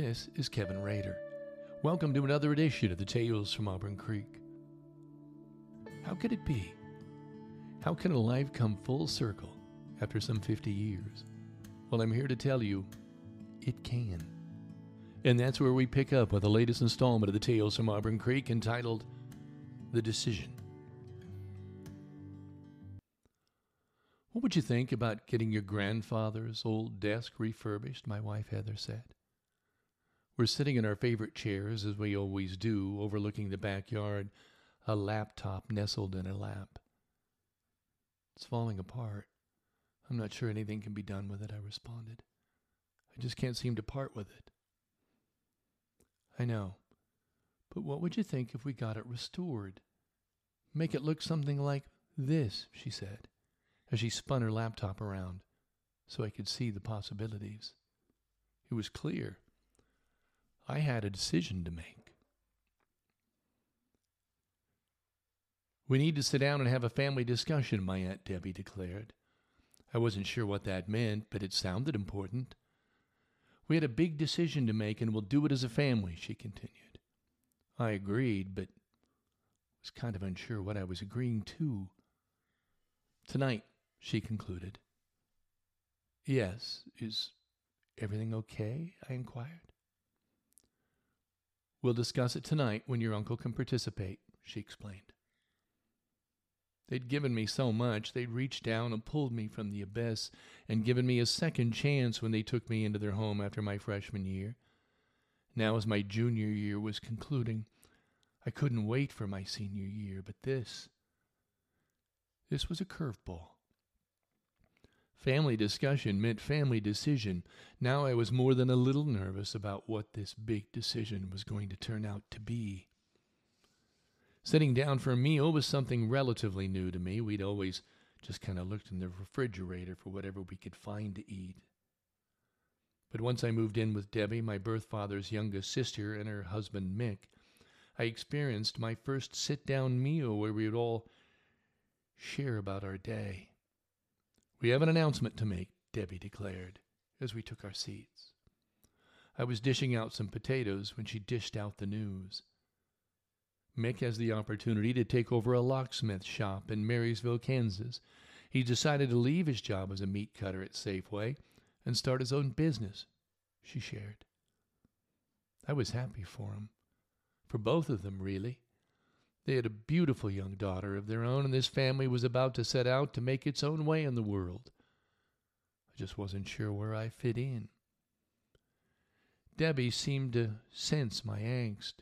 This is Kevin Rader. Welcome to another edition of the Tales from Auburn Creek. How could it be? How can a life come full circle after some 50 years? Well, I'm here to tell you it can. And that's where we pick up with the latest installment of the Tales from Auburn Creek entitled The Decision. What would you think about getting your grandfather's old desk refurbished? My wife Heather said. We're sitting in our favorite chairs, as we always do, overlooking the backyard, a laptop nestled in her lap. It's falling apart. I'm not sure anything can be done with it, I responded. I just can't seem to part with it. I know. But what would you think if we got it restored? Make it look something like this, she said, as she spun her laptop around so I could see the possibilities. It was clear. I had a decision to make. We need to sit down and have a family discussion, my Aunt Debbie declared. I wasn't sure what that meant, but it sounded important. We had a big decision to make, and we'll do it as a family, she continued. I agreed, but was kind of unsure what I was agreeing to. Tonight, she concluded. Yes, is everything okay? I inquired. We'll discuss it tonight when your uncle can participate, she explained. They'd given me so much, they'd reached down and pulled me from the abyss and given me a second chance when they took me into their home after my freshman year. Now, as my junior year was concluding, I couldn't wait for my senior year, but this, this was a curveball. Family discussion meant family decision. Now I was more than a little nervous about what this big decision was going to turn out to be. Sitting down for a meal was something relatively new to me. We'd always just kind of looked in the refrigerator for whatever we could find to eat. But once I moved in with Debbie, my birth father's youngest sister, and her husband Mick, I experienced my first sit down meal where we would all share about our day. We have an announcement to make, Debbie declared, as we took our seats. I was dishing out some potatoes when she dished out the news. Mick has the opportunity to take over a locksmith shop in Marysville, Kansas. He decided to leave his job as a meat cutter at Safeway and start his own business, she shared. I was happy for him. For both of them, really. They had a beautiful young daughter of their own, and this family was about to set out to make its own way in the world. I just wasn't sure where I fit in. Debbie seemed to sense my angst,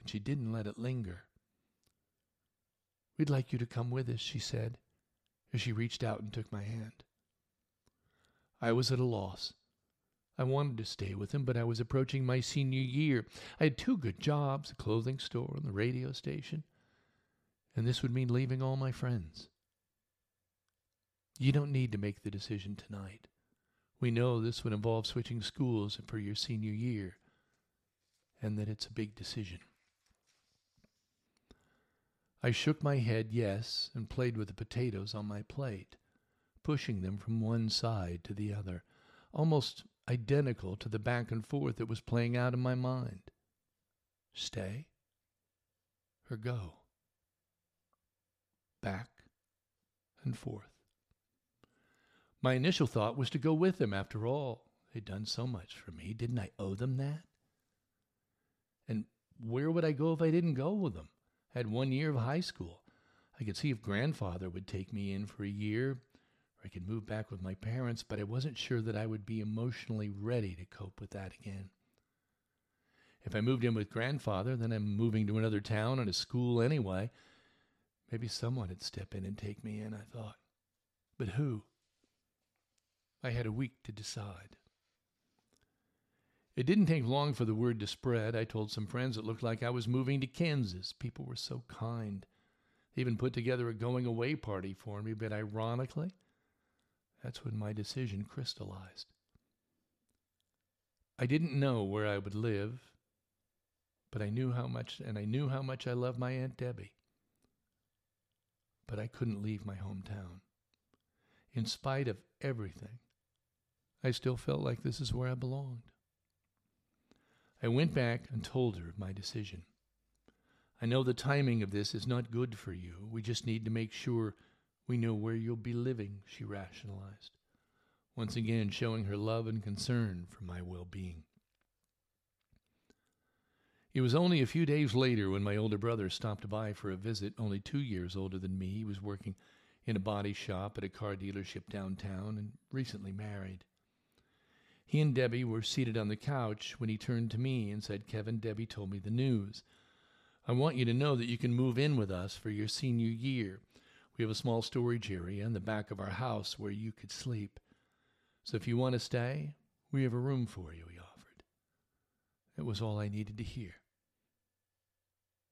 and she didn't let it linger. We'd like you to come with us, she said, as she reached out and took my hand. I was at a loss. I wanted to stay with him, but I was approaching my senior year. I had two good jobs, a clothing store and the radio station and this would mean leaving all my friends. You don't need to make the decision tonight. We know this would involve switching schools for your senior year, and that it's a big decision. I shook my head yes and played with the potatoes on my plate, pushing them from one side to the other, almost identical to the back and forth that was playing out in my mind. Stay or go? Back and forth. My initial thought was to go with them after all. They'd done so much for me. Didn't I owe them that? And where would I go if I didn't go with them? I had one year of high school. I could see if grandfather would take me in for a year, or I could move back with my parents, but I wasn't sure that I would be emotionally ready to cope with that again. If I moved in with grandfather, then I'm moving to another town and a school anyway. Maybe someone would step in and take me in, I thought. But who? I had a week to decide. It didn't take long for the word to spread. I told some friends it looked like I was moving to Kansas. People were so kind. They even put together a going away party for me, but ironically, that's when my decision crystallized. I didn't know where I would live, but I knew how much, and I knew how much I loved my Aunt Debbie but I couldn't leave my hometown. In spite of everything, I still felt like this is where I belonged. I went back and told her of my decision. I know the timing of this is not good for you. We just need to make sure we know where you'll be living, she rationalized, once again showing her love and concern for my well being. It was only a few days later when my older brother stopped by for a visit, only two years older than me. He was working in a body shop at a car dealership downtown and recently married. He and Debbie were seated on the couch when he turned to me and said, Kevin, Debbie told me the news. I want you to know that you can move in with us for your senior year. We have a small storage area in the back of our house where you could sleep. So if you want to stay, we have a room for you, he offered. It was all I needed to hear.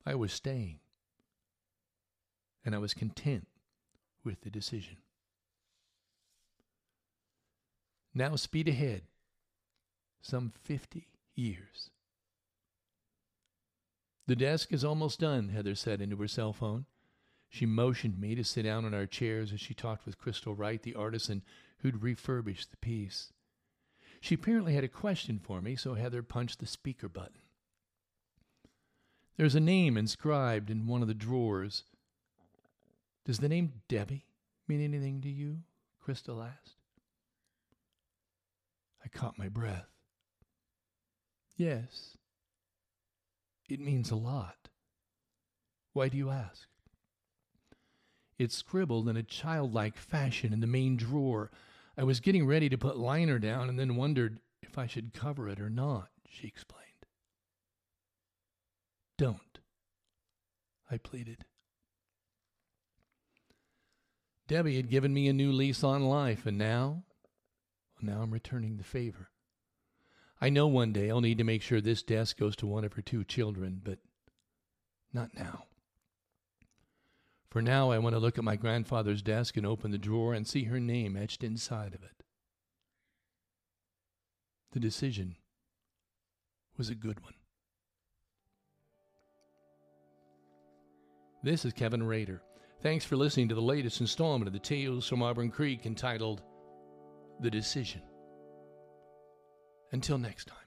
I was staying, and I was content with the decision. Now speed ahead some 50 years. The desk is almost done, Heather said into her cell phone. She motioned me to sit down on our chairs as she talked with Crystal Wright, the artisan who'd refurbished the piece. She apparently had a question for me, so Heather punched the speaker button. There's a name inscribed in one of the drawers. Does the name Debbie mean anything to you? Crystal asked. I caught my breath. Yes, it means a lot. Why do you ask? It's scribbled in a childlike fashion in the main drawer. I was getting ready to put liner down and then wondered if I should cover it or not, she explained. Don't, I pleaded. Debbie had given me a new lease on life, and now, well, now I'm returning the favor. I know one day I'll need to make sure this desk goes to one of her two children, but not now. For now, I want to look at my grandfather's desk and open the drawer and see her name etched inside of it. The decision was a good one. This is Kevin Rader. Thanks for listening to the latest installment of the Tales from Auburn Creek entitled The Decision. Until next time.